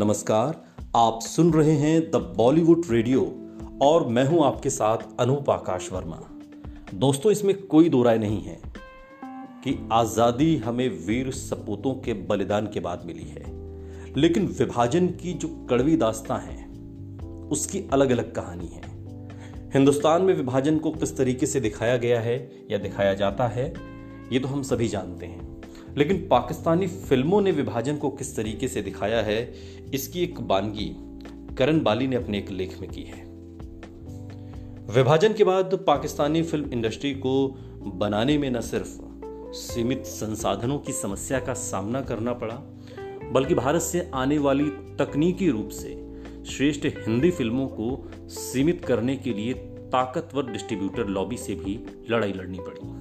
नमस्कार, आप सुन रहे हैं द बॉलीवुड रेडियो और मैं हूँ आपके साथ अनूप आकाश वर्मा। दोस्तों, इसमें कोई दो राय नहीं है कि आज़ादी हमें वीर सपूतों के बलिदान के बाद मिली है, लेकिन विभाजन की जो कड़वी दास्तां है, उसकी अलग अलग कहानी है। हिंदुस्तान में विभाजन को किस तरीके से दिखाया गया है या दिखाया जाता है, ये तो हम सभी जानते हैं। लेकिन पाकिस्तानी फ़िल्मों ने विभाजन को किस तरीके से दिखाया है, इसकी एक बानगी करण बाली ने अपने एक लेख में की है। विभाजन के बाद पाकिस्तानी फ़िल्म इंडस्ट्री को बनाने में न सिर्फ़ सीमित संसाधनों की समस्या का सामना करना पड़ा, बल्कि भारत से आने वाली तकनीकी रूप से श्रेष्ठ हिंदी फ़िल्मों को सीमित करने के लिए ताकतवर डिस्ट्रीब्यूटर लॉबी से भी लड़ाई लड़नी पड़ी।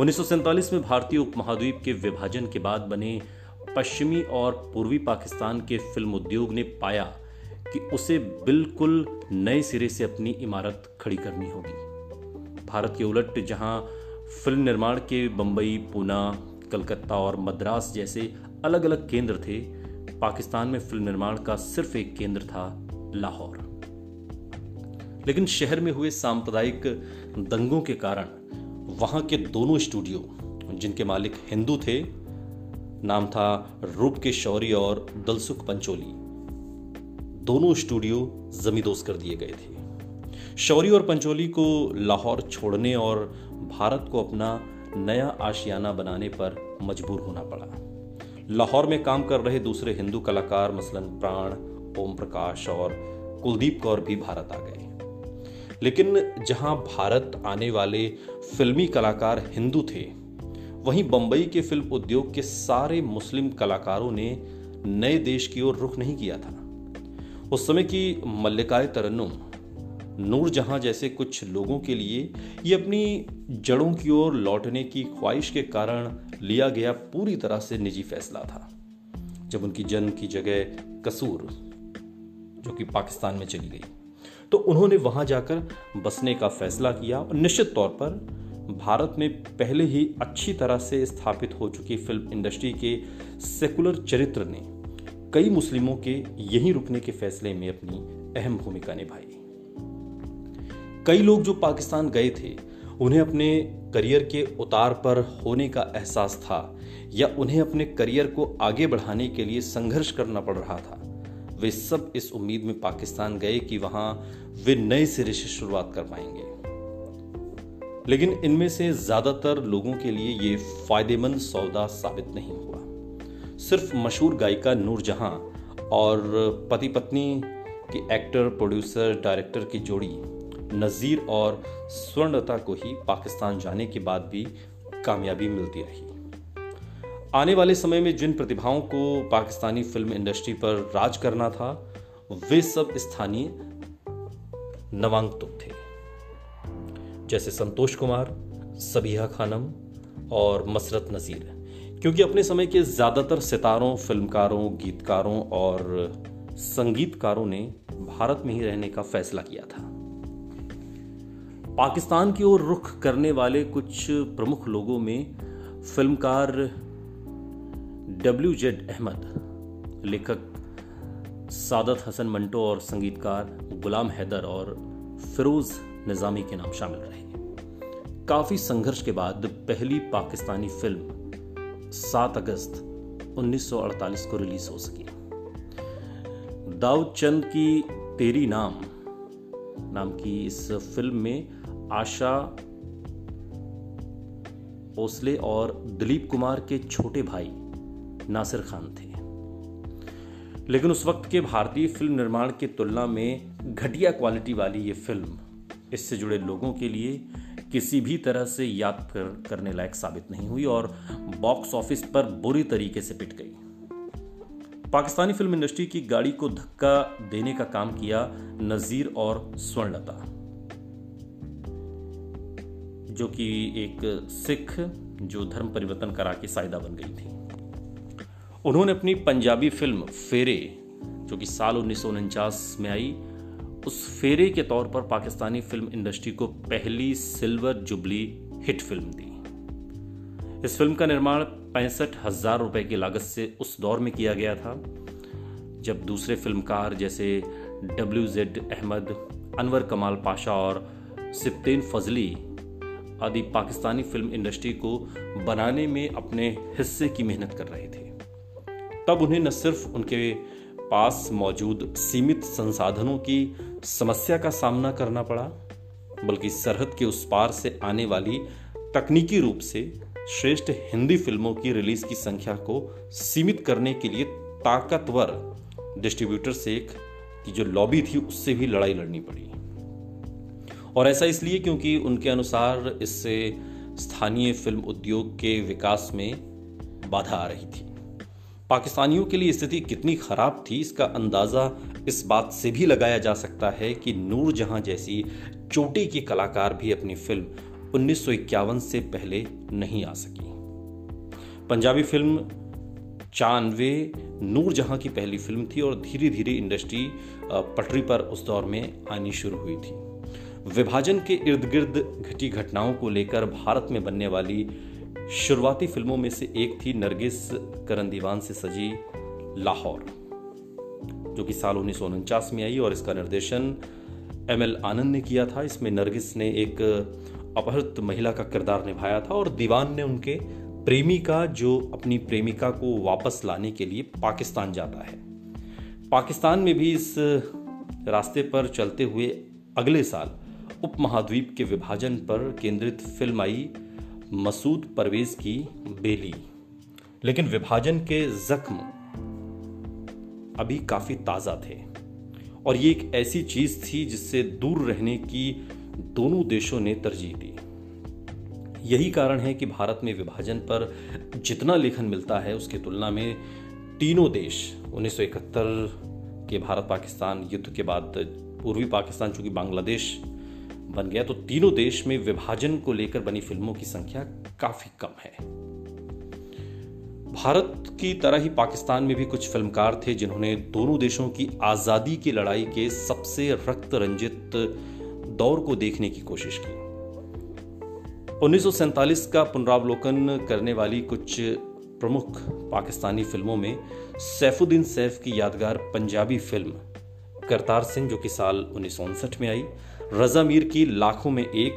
उन्नीस सौ सैंतालीस में भारतीय उपमहाद्वीप के विभाजन के बाद बने पश्चिमी और पूर्वी पाकिस्तान के फ़िल्म उद्योग ने पाया कि उसे बिल्कुल नए सिरे से अपनी इमारत खड़ी करनी होगी। भारत के उलट जहाँ फ़िल्म निर्माण के बंबई, पूना, कलकत्ता और मद्रास जैसे अलग अलग केंद्र थे, पाकिस्तान में फ़िल्म निर्माण का सिर्फ़ एक केंद्र था, लाहौर। लेकिन शहर में हुए सांप्रदायिक दंगों के कारण वहाँ के दोनों स्टूडियो, जिनके मालिक हिंदू थे, नाम था रूप के शौरी और दलसुख पंचोली। दोनों स्टूडियो जमीदोज कर दिए गए थे। शौरी और पंचोली को लाहौर छोड़ने और भारत को अपना नया आशियाना बनाने पर मजबूर होना पड़ा। लाहौर में काम कर रहे दूसरे हिंदू कलाकार मसलन प्राण, ओम प्रकाश और कुलदीप कौर भी भारत आ गए। लेकिन जहाँ भारत आने वाले फिल्मी कलाकार हिंदू थे, वहीं बंबई के फ़िल्म उद्योग के सारे मुस्लिम कलाकारों ने नए देश की ओर रुख नहीं किया था। उस समय की मल्लिकाए तरन्नुम नूर जहाँ जैसे कुछ लोगों के लिए ये अपनी जड़ों की ओर लौटने की ख्वाहिश के कारण लिया गया पूरी तरह से निजी फैसला था, जब उनकी जन्म की जगह कसूर, जो कि पाकिस्तान में चली गई। तो उन्होंने वहाँ जाकर बसने का फैसला किया और निश्चित तौर पर भारत में पहले ही अच्छी तरह से स्थापित हो चुकी फ़िल्म इंडस्ट्री के सेकुलर चरित्र ने कई मुस्लिमों के यहीं रुकने के फैसले में अपनी अहम भूमिका निभाई। कई लोग जो पाकिस्तान गए थे, उन्हें अपने करियर के उतार पर होने का एहसास था या उन्हें अपने करियर को आगे बढ़ाने के लिए संघर्ष करना पड़ रहा था। वे सब इस उम्मीद में पाकिस्तान गए कि वहाँ वे नए सिरे से शुरुआत कर पाएँगे लेकिन इनमें से ज़्यादातर लोगों के लिए ये फ़ायदेमंद सौदा साबित नहीं हुआ। सिर्फ़ मशहूर गायिका नूरजहां और पति पत्नी के एक्टर, प्रोड्यूसर, डायरेक्टर की जोड़ी, नज़ीर और स्वर्णता को ही पाकिस्तान जाने के बाद भी कामयाबी मिलती रही। आने वाले समय में जिन प्रतिभाओं को पाकिस्तानी फ़िल्म इंडस्ट्री पर राज करना था, वे सब स्थानीय नवांगतुक थे। जैसे संतोष कुमार, सबिहा खानम और मसरत नजीर। क्योंकि अपने समय के ज़्यादातर सितारों, फिल्मकारों, गीतकारों और संगीतकारों ने भारत में ही रहने का फैसला किया था। पाकिस्तान की ओर रुख करने वाले कुछ प्रमुख लोगों में फिल्मकार डब्ल्यू जेड अहमद, लेखक सादत हसन मंटो और संगीतकार गुलाम हैदर और फिरोज निजामी के नाम शामिल रहे काफ़ी संघर्ष के बाद पहली पाकिस्तानी फ़िल्म 7 अगस्त 1948 को रिलीज़ हो सकी। दाऊद चंद की तेरी नाम नाम की इस फ़िल्म में आशा ओसले और दिलीप कुमार के छोटे भाई नासिर खान थे। लेकिन उस वक्त के भारतीय फ़िल्म निर्माण की तुलना में घटिया क्वालिटी वाली ये फ़िल्म इससे जुड़े लोगों के लिए किसी भी तरह से याद कर, करने लायक साबित नहीं हुई और बॉक्स ऑफ़िस पर बुरी तरीके से पिट गई। पाकिस्तानी फ़िल्म इंडस्ट्री की गाड़ी को धक्का देने का काम किया नजीर और स्वर्णलता जो कि एक सिख जो धर्म परिवर्तन करा के सायदा बन गई थी। उन्होंने अपनी पंजाबी फ़िल्म फेरे, जो कि साल उन्नीस सौ उनचास में आई, उस फेरे के तौर पर पाकिस्तानी फ़िल्म इंडस्ट्री को पहली सिल्वर जुबली हिट फ़िल्म दी। इस फ़िल्म का निर्माण पैंसठ हज़ार रुपए की लागत से उस दौर में किया गया था, जब दूसरे फिल्मकार जैसे डब्ल्यू जेड अहमद अनवर कमाल पाशा और सिप्तेन फजली आदि पाकिस्तानी फ़िल्म इंडस्ट्री को बनाने में अपने हिस्से की मेहनत कर रहे थे। तब उन्हें न सिर्फ़ उनके पास मौजूद सीमित संसाधनों की समस्या का सामना करना पड़ा, बल्कि सरहद के उस पार से आने वाली तकनीकी रूप से श्रेष्ठ हिंदी फ़िल्मों की रिलीज़ की संख्या को सीमित करने के लिए ताकतवर डिस्ट्रीब्यूटर से एक की जो लॉबी थी उससे भी लड़ाई लड़नी पड़ी। और ऐसा इसलिए क्योंकि उनके अनुसार इससे स्थानीय फ़िल्म उद्योग के विकास में बाधा आ रही थी। पाकिस्तानियों के लिए स्थिति कितनी खराब थी, इसका अंदाज़ा इस बात से भी लगाया जा सकता है कि नूर जहाँ जैसी चोटी की कलाकार भी अपनी फ़िल्म उन्नीस से पहले नहीं आ सकी। पंजाबी फ़िल्म चांदवे नूर जहाँ की पहली फ़िल्म थी और धीरे धीरे इंडस्ट्री पटरी पर उस दौर में आनी शुरू हुई थी। विभाजन के इर्द गिर्द घटी घटनाओं को लेकर भारत में बनने वाली शुरुआती फ़िल्मों में से एक थी नरगिस करण दीवान से सजी लाहौर, जो कि साल उन्नीस सौ उनचास में आई और इसका निर्देशन एम एल आनंद ने किया था। इसमें नरगिस ने एक अपहृत महिला का किरदार निभाया था और दीवान ने उनके प्रेमी का जो अपनी प्रेमिका को वापस लाने के लिए पाकिस्तान जाता है। पाकिस्तान में भी इस रास्ते पर चलते हुए अगले साल उपमहाद्वीप के विभाजन पर केंद्रित फ़िल्म आई मसूद परवेज की बेली। लेकिन विभाजन के जख्म अभी काफ़ी ताज़ा थे। और ये एक ऐसी चीज़ थी जिससे दूर रहने की दोनों देशों ने तरजीह दी। यही कारण है कि भारत में विभाजन पर जितना लेखन मिलता है, उसकी तुलना में तीनों देश 1971 के भारत पाकिस्तान युद्ध के बाद पूर्वी पाकिस्तान, चूँकि बांग्लादेश बन गया तो तीनों देश में विभाजन को लेकर बनी फ़िल्मों की संख्या काफ़ी कम है। भारत की तरह ही पाकिस्तान में भी कुछ फिल्मकार थे जिन्होंने दोनों देशों की आज़ादी की लड़ाई के सबसे रक्त रंजित दौर को देखने की कोशिश की। उन्नीस सौ सैंतालीस का पुनरावलोकन करने वाली कुछ प्रमुख पाकिस्तानी फ़िल्मों में सैफुद्दीन सैफ की यादगार पंजाबी फ़िल्म करतार सिंह, जो कि साल उन्नीस सौ उनसठ में आई रजा मीर की लाखों में एक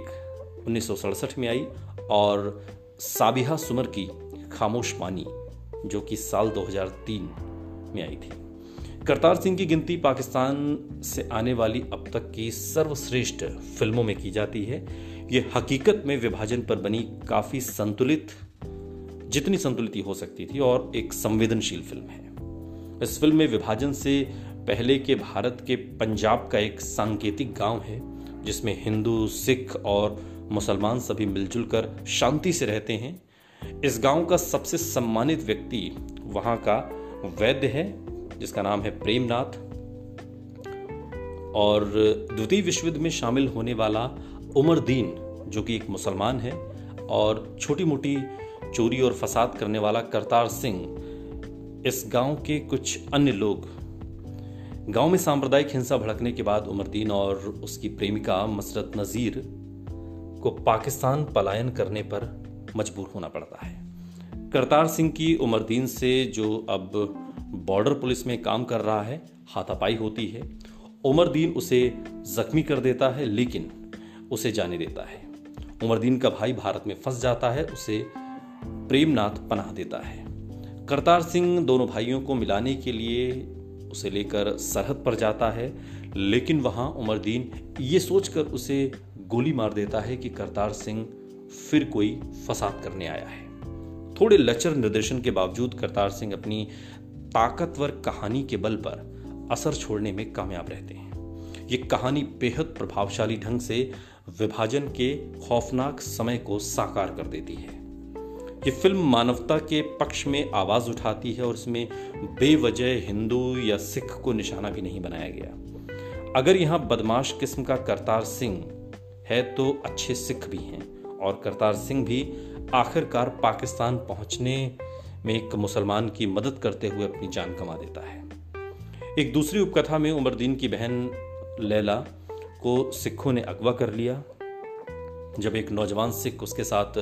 उन्नीस में आई और साबिहा सुमर की खामोश पानी, जो कि साल 2003 में आई थी। करतार सिंह की गिनती पाकिस्तान से आने वाली अब तक की सर्वश्रेष्ठ फ़िल्मों में की जाती है। ये हकीकत में विभाजन पर बनी काफ़ी संतुलित, जितनी संतुलित हो सकती थी, और एक संवेदनशील फ़िल्म है। इस फ़िल्म में विभाजन से पहले के भारत के पंजाब का एक सांकेतिक गाँव है जिसमें हिंदू, सिख और मुसलमान सभी मिलजुल कर शांति से रहते हैं, इस गाँव का सबसे सम्मानित व्यक्ति वहाँ का वैद्य है, जिसका नाम है प्रेमनाथ। और द्वितीय विश्व युद्ध में शामिल होने वाला उमरदीन, जो कि एक मुसलमान है, और छोटी मोटी चोरी और फसाद करने वाला करतार सिंह, इस गाँव के कुछ अन्य लोग गाँव में सांप्रदायिक हिंसा भड़कने के बाद उमरदीन और उसकी प्रेमिका मसरत नजीर को पाकिस्तान पलायन करने पर मजबूर होना पड़ता है। करतार सिंह की उमरदीन से जो अब बॉर्डर पुलिस में काम कर रहा है, हाथापाई होती है। उमरदीन उसे जख्मी कर देता है, लेकिन उसे जाने देता है। उमरदीन का भाई भारत में फंस जाता है, उसे प्रेमनाथ पनाह देता है। करतार सिंह दोनों भाइयों को मिलाने के लिए उसे लेकर सरहद पर जाता है, लेकिन वहाँ उमरदीन ये सोचकर उसे गोली मार देता है कि करतार सिंह फिर कोई फसाद करने आया है। थोड़े लचर निर्देशन के बावजूद करतार सिंह अपनी ताकतवर कहानी के बल पर असर छोड़ने में कामयाब रहते हैं। ये कहानी बेहद प्रभावशाली ढंग से विभाजन के खौफनाक समय को साकार कर देती है। ये फ़िल्म मानवता के पक्ष में आवाज़ उठाती है और इसमें बेवजह हिंदू या सिख को निशाना भी नहीं बनाया गया। अगर यहाँ बदमाश किस्म का करतार सिंह है तो अच्छे सिख भी हैं और करतार सिंह भी आखिरकार पाकिस्तान पहुँचने में एक मुसलमान की मदद करते हुए अपनी जान कमा देता है। एक दूसरी उपकथा में उमरदीन की बहन लैला को सिखों ने अगवा कर लिया। जब एक नौजवान सिख उसके साथ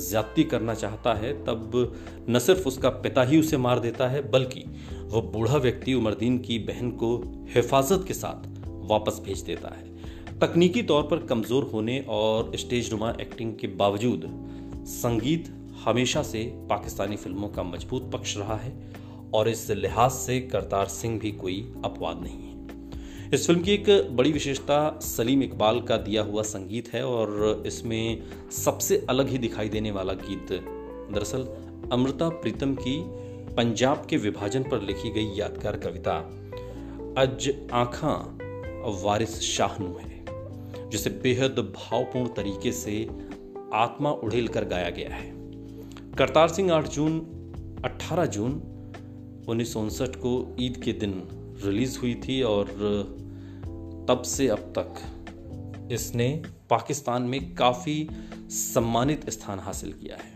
ज्यादती करना चाहता है, तब न सिर्फ़ उसका पिता ही उसे मार देता है, बल्कि वह बूढ़ा व्यक्ति उमरदीन की बहन को हिफाजत के साथ वापस भेज देता है। तकनीकी तौर पर कमज़ोर होने और स्टेज नुमा एक्टिंग के बावजूद संगीत हमेशा से पाकिस्तानी फ़िल्मों का मज़बूत पक्ष रहा है और इस लिहाज से करतार सिंह भी कोई अपवाद नहीं है। इस फ़िल्म की एक बड़ी विशेषता सलीम इकबाल का दिया हुआ संगीत है और इसमें सबसे अलग ही दिखाई देने वाला गीत, दरअसल अमृता प्रीतम की पंजाब के विभाजन पर लिखी गई यादगार कविता, अज आखा वारिस शाहनू है जिसे बेहद भावपूर्ण तरीके से आत्मा उड़ेल कर गाया गया है। करतार सिंह 8 जून 18 जून, उन्नीस को ईद के दिन रिलीज़ हुई थी और तब से अब तक इसने पाकिस्तान में काफ़ी सम्मानित स्थान हासिल किया है।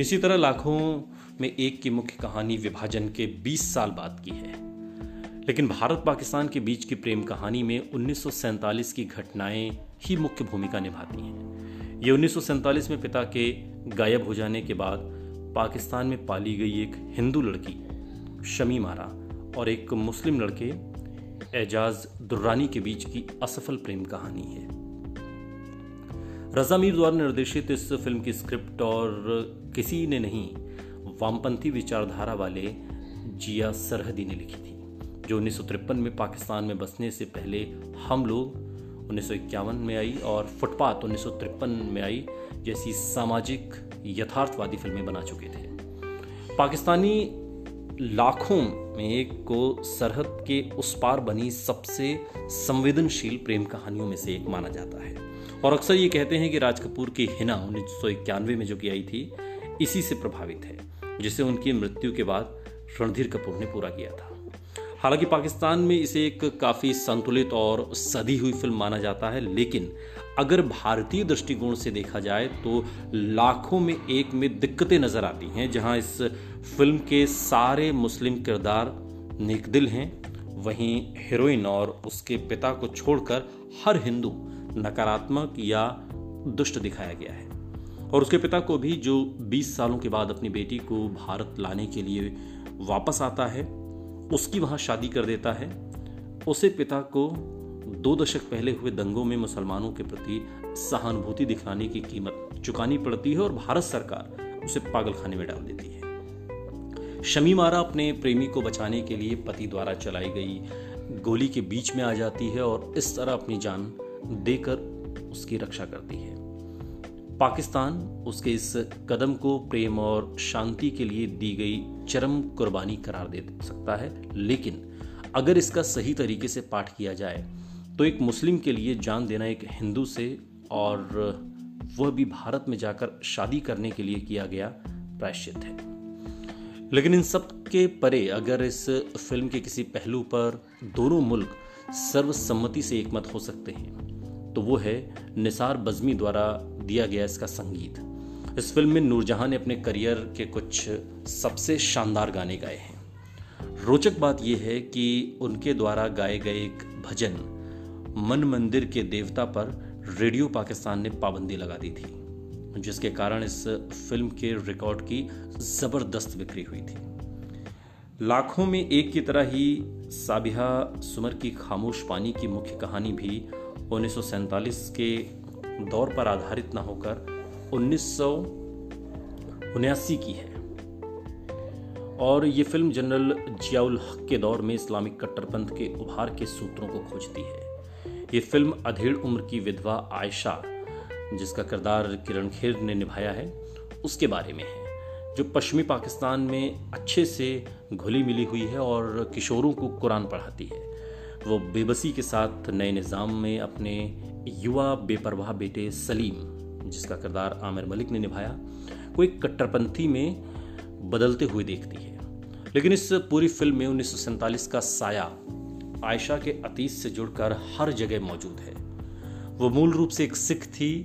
इसी तरह लाखों में एक की मुख्य कहानी विभाजन के 20 साल बाद की है। लेकिन भारत पाकिस्तान के बीच की प्रेम कहानी में उन्नीस सौ सैंतालीस की घटनाएँ ही मुख्य भूमिका निभाती हैं। ये उन्नीस सौ सैंतालीस में पिता के गायब हो जाने के बाद पाकिस्तान में पाली गई एक हिंदू लड़की, शमी मारा और एक मुस्लिम लड़के, एजाज दुर्रानी के बीच की असफल प्रेम कहानी है। रजा मीर द्वारा निर्देशित इस फ़िल्म की स्क्रिप्ट और किसी ने नहीं, वामपंथी विचारधारा वाले जिया सरहदी ने लिखी थी, जो उन्नीस सौ तिरपन में पाकिस्तान में बसने से पहले हम लोग उन्नीस सौ इक्यावन में आई और फुटपाथ उन्नीस सौ तिरपन में आई जैसी सामाजिक यथार्थवादी फ़िल्में बना चुके थे। पाकिस्तानी लाखों में एक को सरहद के उस पार बनी सबसे संवेदनशील प्रेम कहानियों में से एक माना जाता है। और अक्सर ये कहते हैं कि राज कपूर की हिना उन्नीस सौ इक्यानवे में जो की आई थी, इसी से प्रभावित है, जिसे उनकी मृत्यु के बाद रणधीर कपूर ने पूरा किया था। हालाँकि पाकिस्तान में इसे एक काफ़ी संतुलित और सदी हुई फ़िल्म माना जाता है, लेकिन अगर भारतीय दृष्टिकोण से देखा जाए तो लाखों में एक में दिक्कतें नज़र आती हैं, जहाँ इस फ़िल्म के सारे मुस्लिम किरदार निकदिल हैं, वहीं हीरोइन और उसके पिता को छोड़कर हर हिंदू नकारात्मक या दुष्ट दिखाया गया है। और उसके पिता को भी जो 20 सालों के बाद अपनी बेटी को भारत लाने के लिए वापस आता है, उसकी वहाँ शादी कर देता है, उसे पिता को दो दशक पहले हुए दंगों में मुसलमानों के प्रति सहानुभूति दिखाने की कीमत चुकानी पड़ती है और भारत सरकार उसे पागल खाने में डाल देती है। शमी मारा अपने प्रेमी को बचाने के लिए पति द्वारा चलाई गई गोली के बीच में आ जाती है और इस तरह अपनी जान देकर उसकी रक्षा करती है। पाकिस्तान उसके इस कदम को प्रेम और शांति के लिए दी गई चरम कुर्बानी करार दे सकता है, लेकिन अगर इसका सही तरीके से पाठ किया जाए तो एक मुस्लिम के लिए जान देना एक हिंदू से और वह भी भारत में जाकर शादी करने के लिए किया गया प्रायश्चित है। लेकिन इन सब के परे अगर इस फ़िल्म के किसी पहलू पर दोनों मुल्क सर्वसम्मति से एकमत हो सकते हैं तो वो है निसार बजमी द्वारा दिया गया इसका संगीत। इस फ़िल्म में नूरजहां ने अपने करियर के कुछ सबसे शानदार गाने गाए हैं। रोचक बात यह है कि उनके द्वारा गाए गए एक भजन मन मंदिर के देवता पर रेडियो पाकिस्तान ने पाबंदी लगा दी थी, जिसके कारण इस फ़िल्म के रिकॉर्ड की ज़बरदस्त बिक्री हुई थी। लाखों में एक की तरह ही साबिहा सुमर की खामोश पानी की मुख्य कहानी भी उन्नीस सौ सैंतालीस के दौर पर आधारित न होकर उन्नीस की है। और ये फ़िल्म जनरल जियाउल हक के दौर में इस्लामिक कट्टरपंथ के उभार के सूत्रों को खोजती है। ये फ़िल्म अधेड़ उम्र की विधवा आयशा, जिसका किरदार किरण खेर ने निभाया है, उसके बारे में है, जो पश्चिमी पाकिस्तान में अच्छे से घुली मिली हुई है और किशोरों को कुरान पढ़ाती है। वो बेबसी के साथ नए निज़ाम में अपने युवा बेपरवाह बेटे सलीम, जिसका किरदार आमिर मलिक ने निभाया, को एक कट्टरपंथी में बदलते हुए देखती है। लेकिन इस पूरी फ़िल्म में उन्नीस सौ सैंतालीस का साया आयशा के अतीत से जुड़कर हर जगह मौजूद है। वो मूल रूप से एक सिख थी,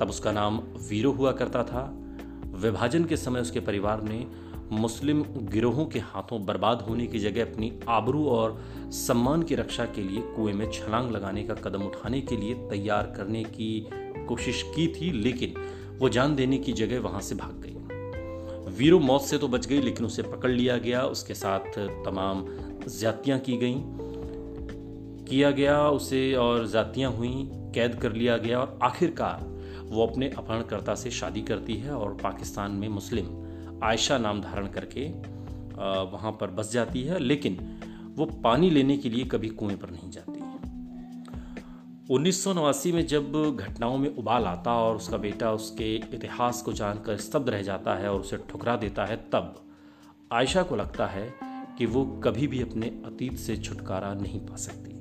तब उसका नाम वीरो हुआ करता था। विभाजन के समय उसके परिवार ने मुस्लिम गिरोहों के हाथों बर्बाद होने की जगह अपनी आबरू और सम्मान की रक्षा के लिए कुएँ में छलांग लगाने का कदम उठाने के लिए तैयार करने की कोशिश की थी, लेकिन वो जान देने की जगह वहाँ से भाग गई। वीरो मौत से तो बच गई, लेकिन उसे पकड़ लिया गया। उसके साथ तमाम ज्यातियाँ की गई। किया गया, उसे और जातियाँ हुई, कैद कर लिया गया और आखिरकार वो अपने अपहरणकर्ता से शादी करती है और पाकिस्तान में मुस्लिम आयशा नाम धारण करके वहाँ पर बस जाती है, लेकिन वो पानी लेने के लिए कभी कुएँ पर नहीं जाती उन्नीस सौ नवासी में जब घटनाओं में उबाल आता और उसका बेटा उसके इतिहास को जानकर स्तब्ध रह जाता है और उसे ठुकरा देता है, तब आयशा को लगता है कि वो कभी भी अपने अतीत से छुटकारा नहीं पा सकती।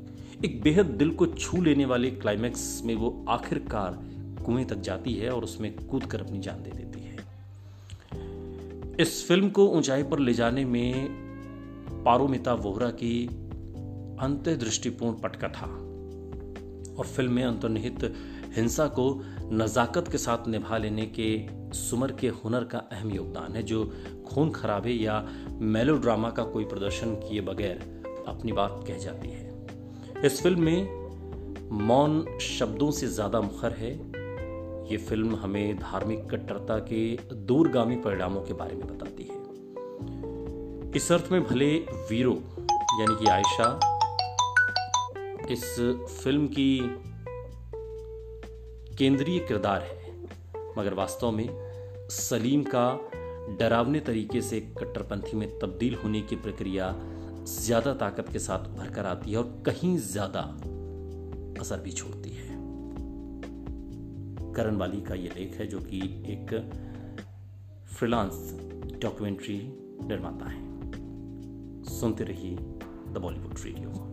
एक बेहद दिल को छू लेने वाले क्लाइमैक्स में वो आखिरकार कुएँ तक जाती है और उसमें कूद कर अपनी जान दे देती है। इस फ़िल्म को ऊंचाई पर ले जाने में पारोमिता वोहरा की अंतदृष्टिपूर्ण पटकथा और फ़िल्म में अंतर्निहित हिंसा को नज़ाकत के साथ निभा लेने के सुमर के हुनर का अहम योगदान है, जो खून खराबे या मेलोड्रामा का कोई प्रदर्शन किए बगैर अपनी बात कह जाती है। इस फ़िल्म में मौन शब्दों से ज़्यादा मुखर है। ये फ़िल्म हमें धार्मिक कट्टरता के दूरगामी परिणामों के बारे में बताती है। इस अर्थ में भले वीरो, यानी कि आयशा, इस फ़िल्म की केंद्रीय किरदार है, मगर वास्तव में सलीम का डरावने तरीके से कट्टरपंथी में तब्दील होने की प्रक्रिया ज़्यादा ताकत के साथ उभर कर आती है और कहीं ज़्यादा असर भी छोड़ती है। करण वाली का यह लेख है जो कि एक फ्रीलांस डॉक्यूमेंट्री निर्माता है। सुनते रहिए द बॉलीवुड रेडियो